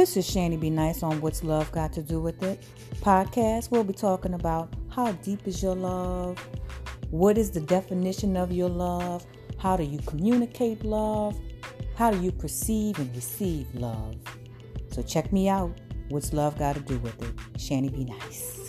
This is Shanny. Be Nice on What's Love Got to Do with It podcast. We'll be talking about how deep is your love, what is the definition of your love, how do you communicate love, how do you perceive and receive love. So check me out. What's love got to do with it? Shanny, Be Nice.